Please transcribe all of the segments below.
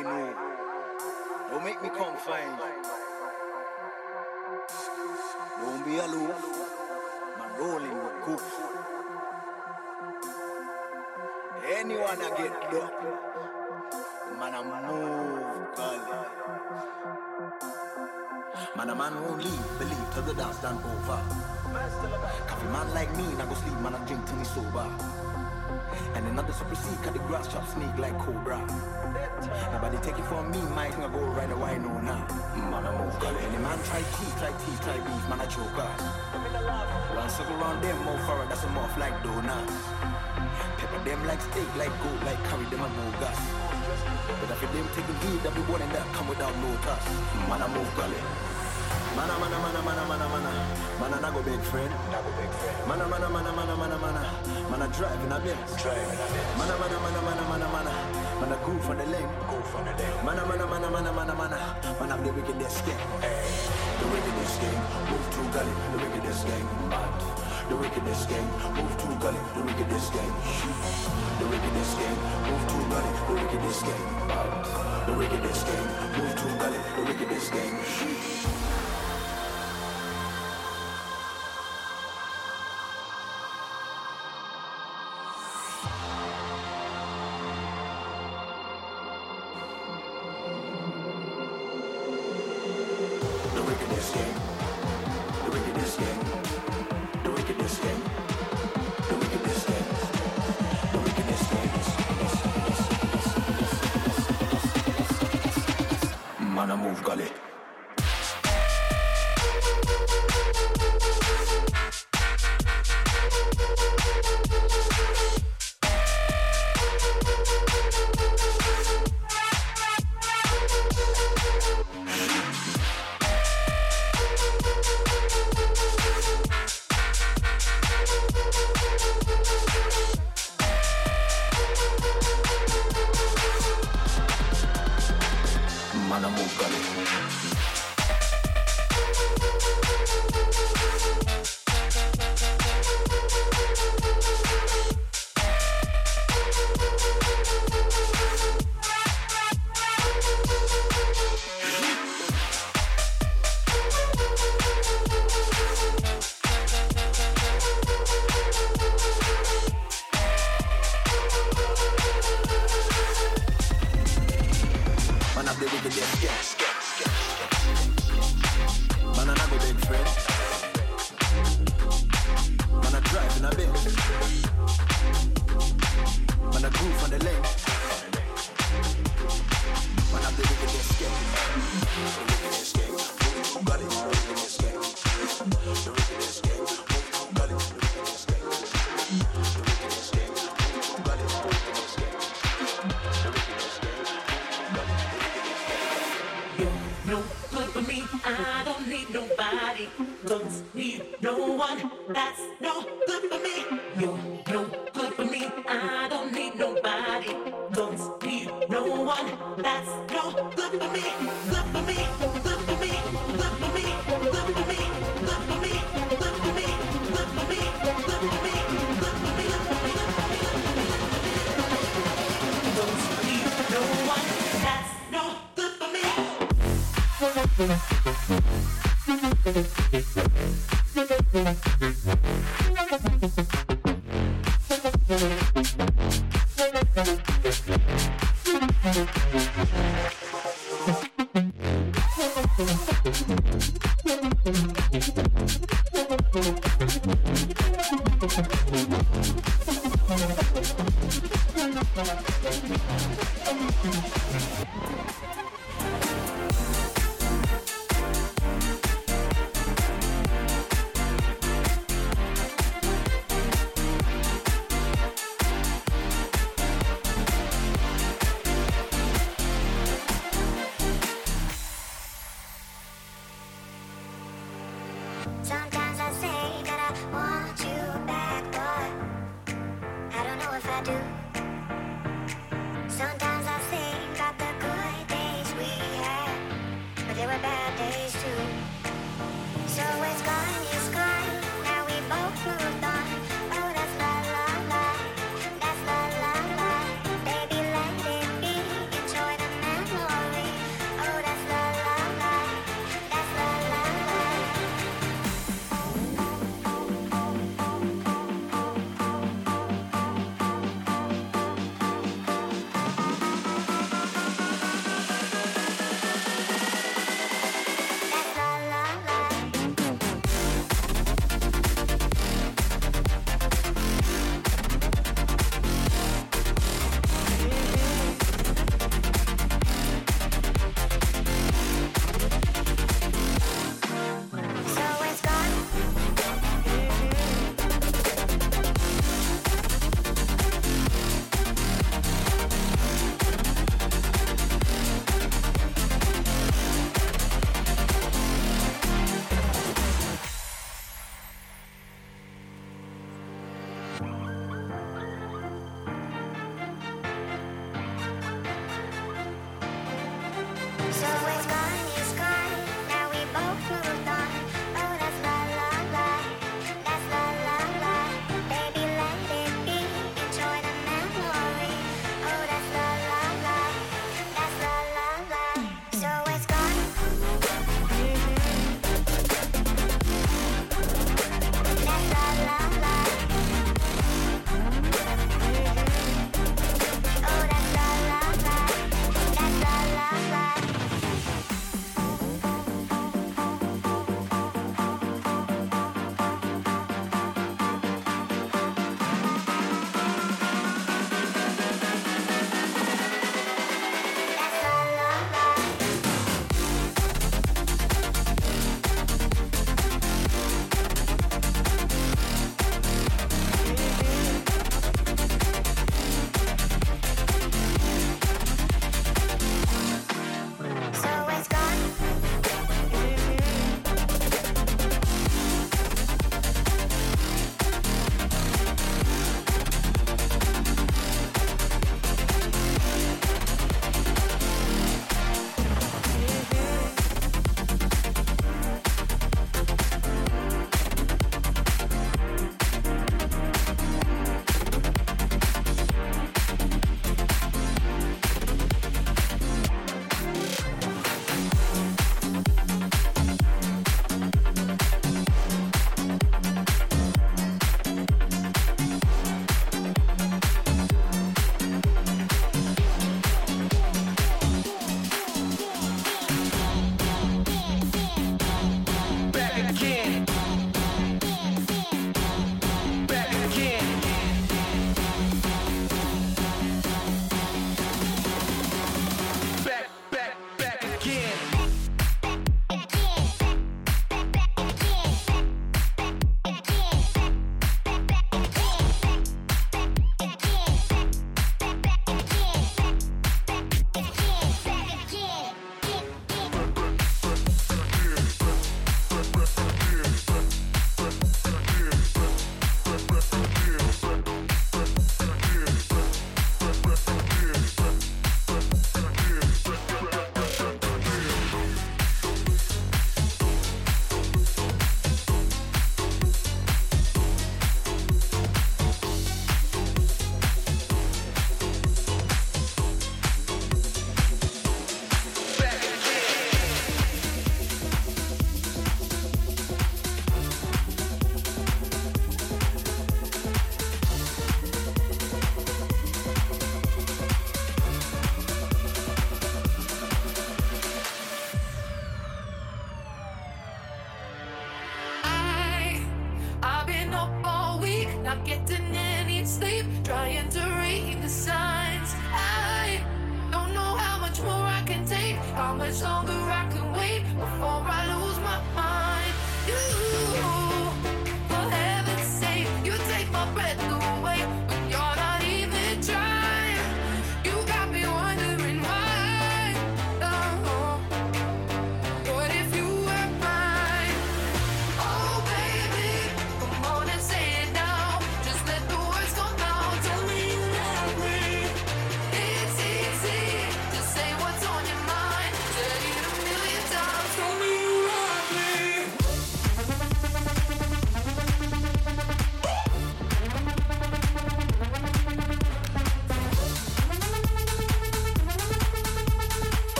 know. Don't make me come find you. Don't be aloof. Man rolling with goof. Anyone I get duck. Man I move, golly. Man a man won't leave, believe till the dance done over. Coffee man like me, not go sleep, man I drink till me sober. And another super seek, cause the grass chop sneak like cobra. Nobody take it from me, my thing I go right away, no now. Man, I move, girl. Any man try teeth, try teeth, try beef, man, I choke us. One circle around them, more forward, that's a muff like donuts. Pepper them like steak, like goat, like curry, them a bogus. But if them taking heed, that be one and that come without no touch. Man, I move, girl. Mana mana mana mana mana mana mana na go big friend. Na go big friend. Mana mana mana mana mana mana mana drive in a Benz. Drive in a Benz. Mana mana mana mana mana mana mana goof on the lane. Goof on the lane. Mana mana mana mana mana mana mana the wickedest game. The wickedest game. Move to gully. The wickedest game. Mad. The wickedest game. Move to gully. The wickedest game. The wickedest game. Move to gully. The wickedest game. Mad. The wickedest game. Move to gully. The wickedest game. vous, vous calez.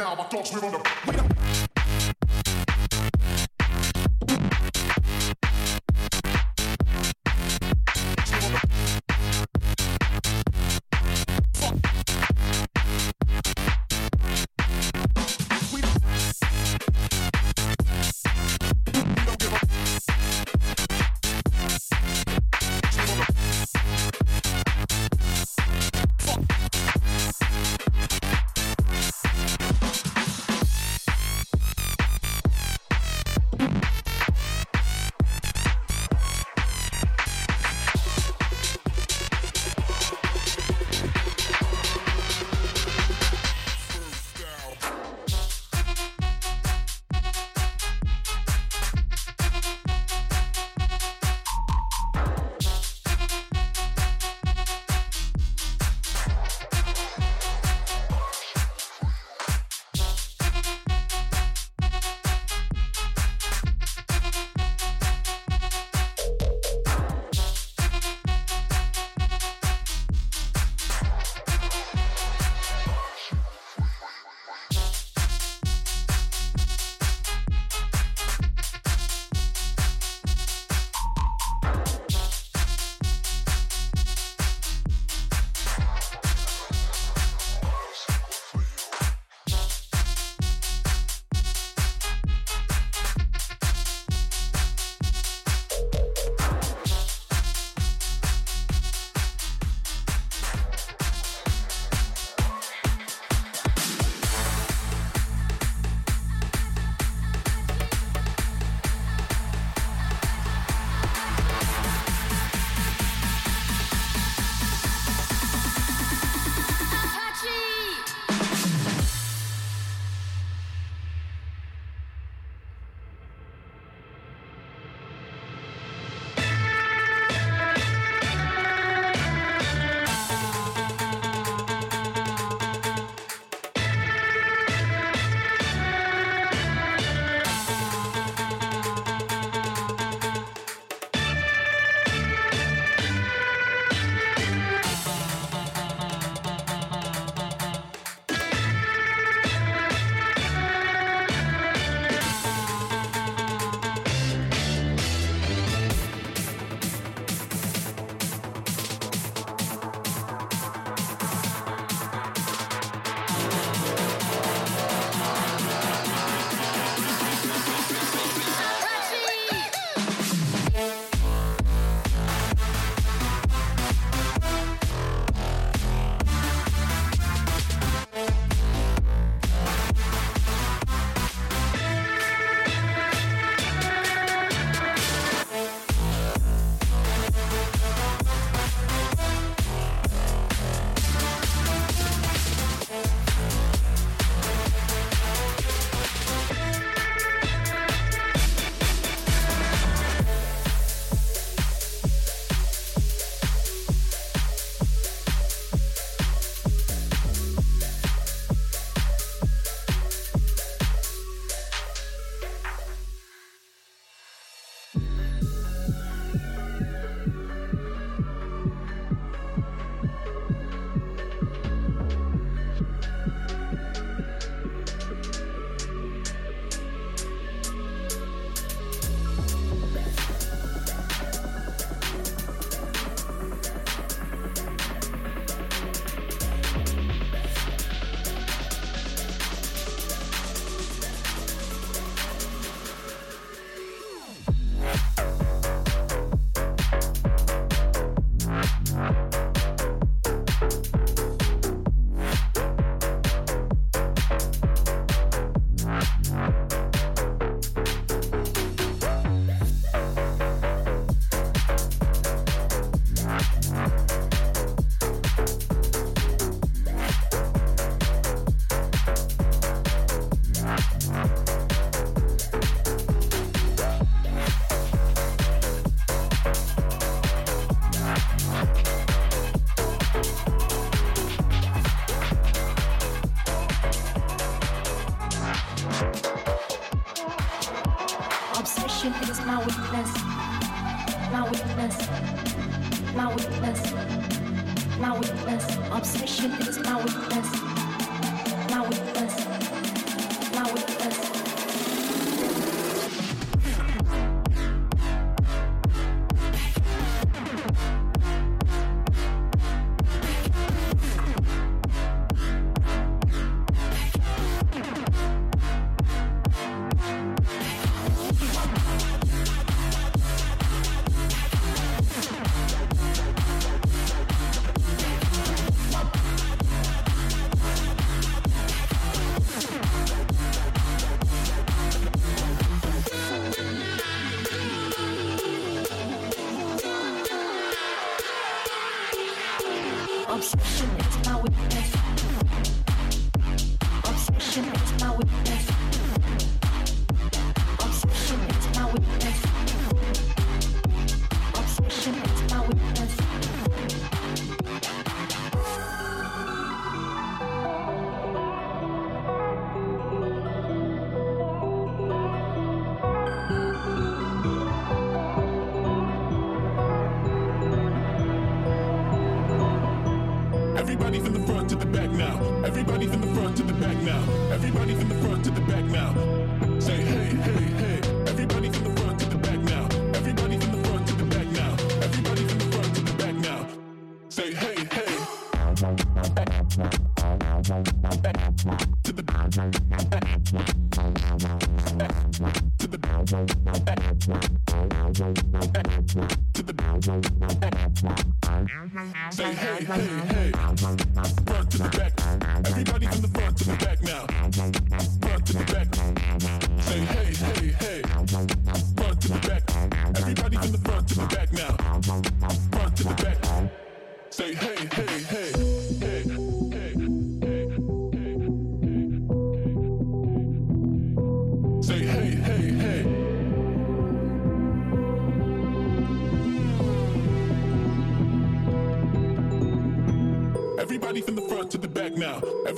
Now. My thoughts live on the. We don't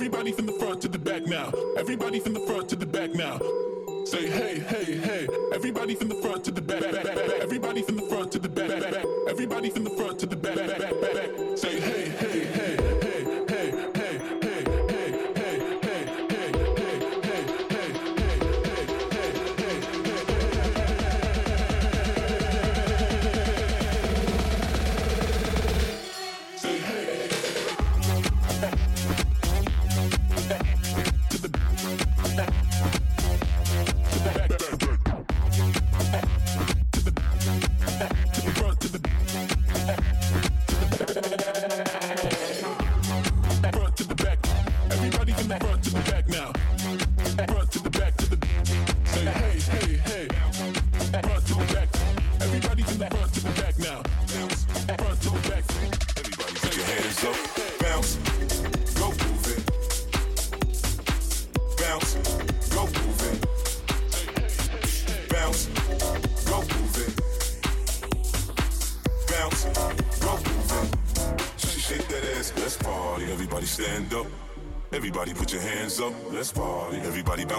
Everybody from the front to the back now. Everybody from the front to the back now. Say hey, hey, hey. Everybody from the front to the back. back, back, back. Everybody from the front to the back. back, back. Everybody from the front to the back. back, back, back. Say hey, hey.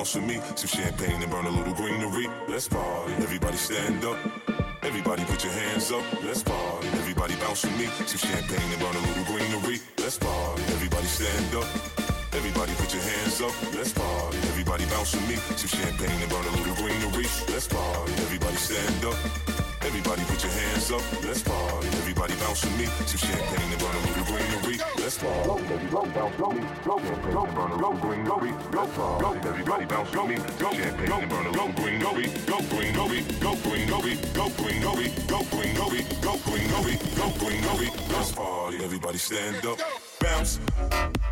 Bounce with me. Some champagne and burn a little greenery. Let's party. Everybody stand up. Everybody put your hands up. Let's party. Everybody bounce with me. Some champagne and burn a little greenery. Let's party. Everybody stand up. Everybody put your hands up. Let's party. Everybody bounce with me. Some champagne and burn a little greenery. Let's party. Everybody stand up. Everybody put your hands up. Let's party. Everybody bounce with me. Some champagne and burn a little greenery. Let's party. Go, baby, go, bounce, go, go, go, burn a little greenery. Go, go, everybody bounce me. Go, champagne and burn a little greenery. Go, greenery, go, greenery, go, greenery, go, greenery, go, greenery, go, greenery. Let's party. Everybody stand up. Bounce.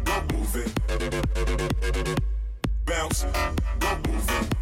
Go, move it. Bounce. Go, move it.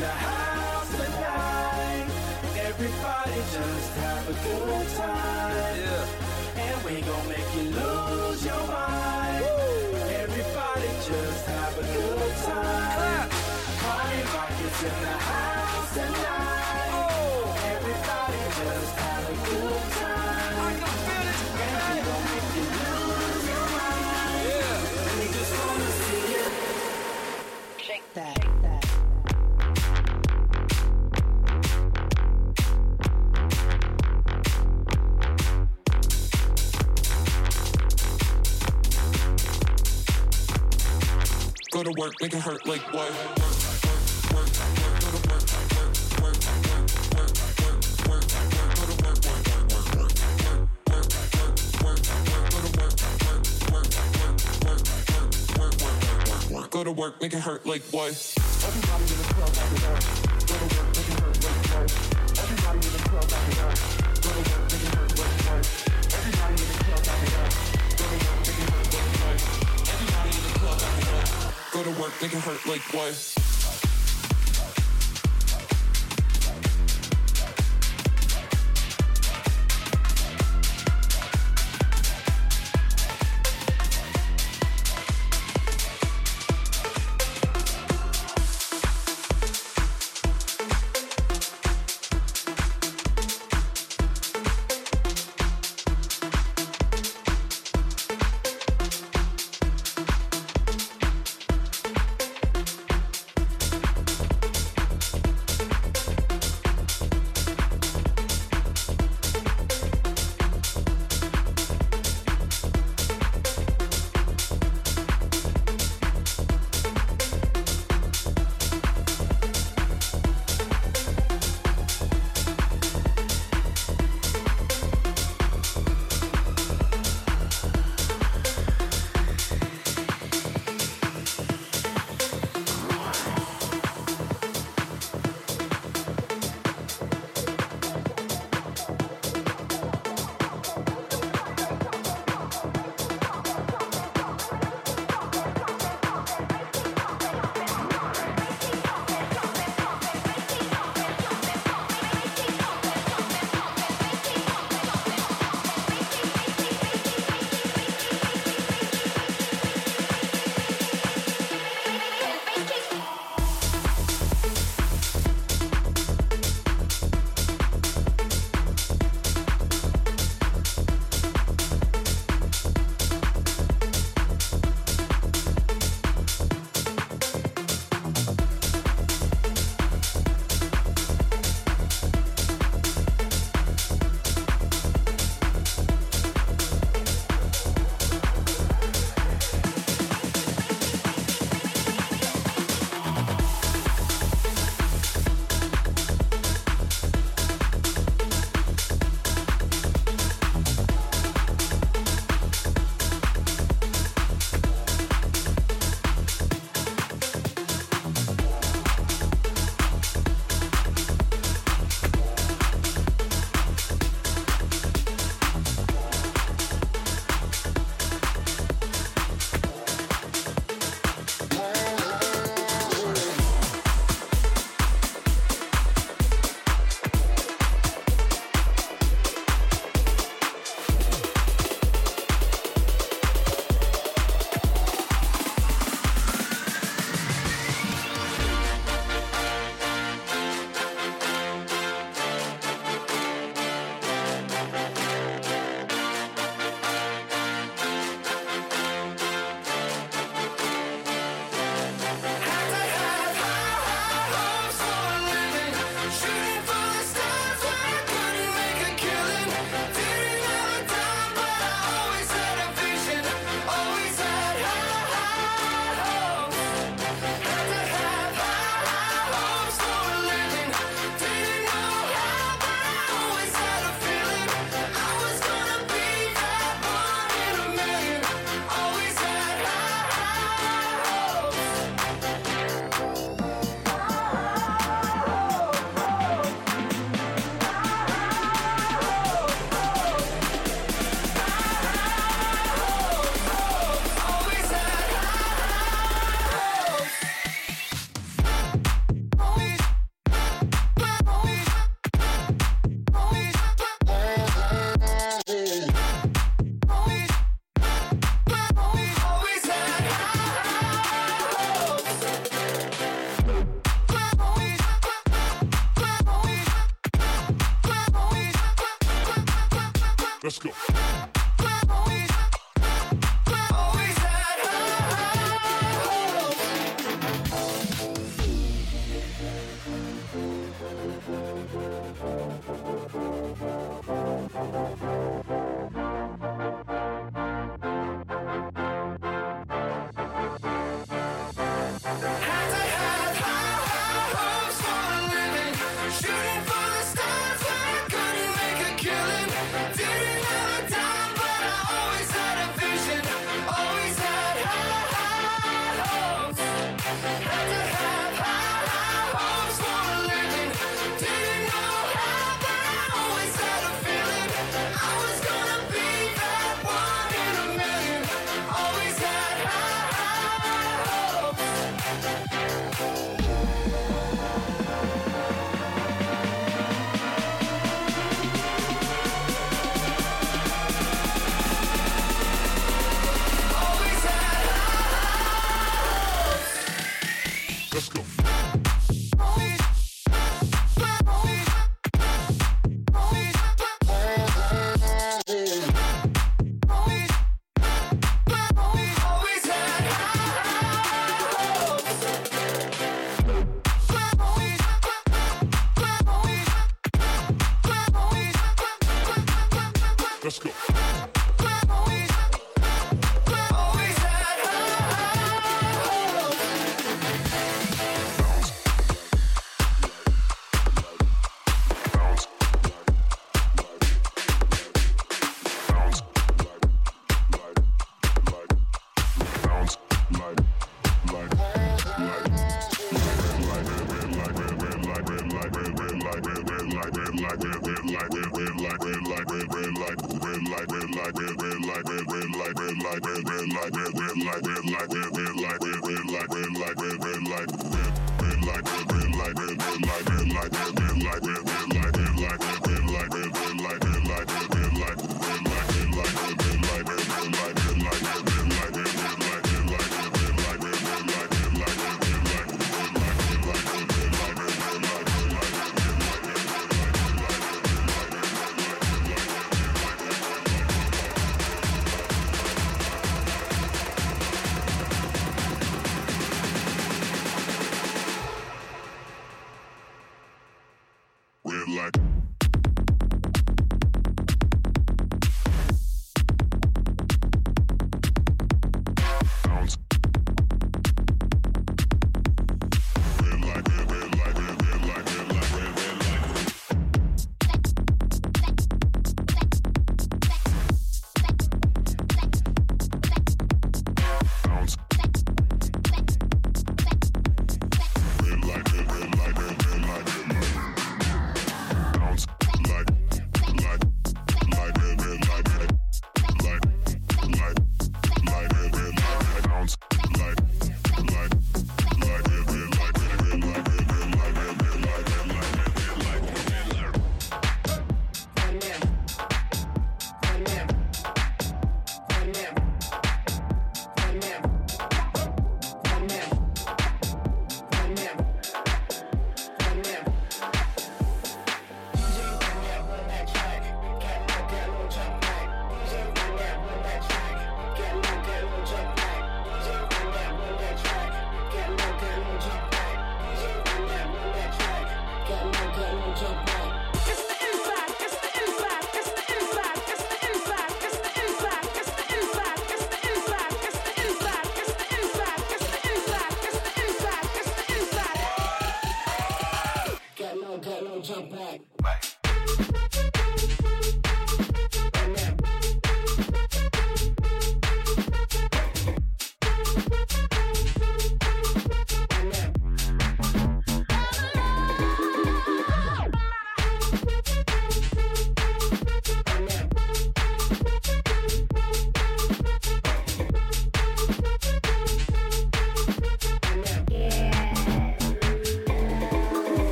the house tonight. Everybody just have a good time. Yeah. And we gon' make you lose your mind. Everybody just have a good time. Party rock is in the house tonight. Everybody oh. Go to work, make it hurt like what? Go to work, make it hurt like what? Everybody in the club to work, make it hurt like what?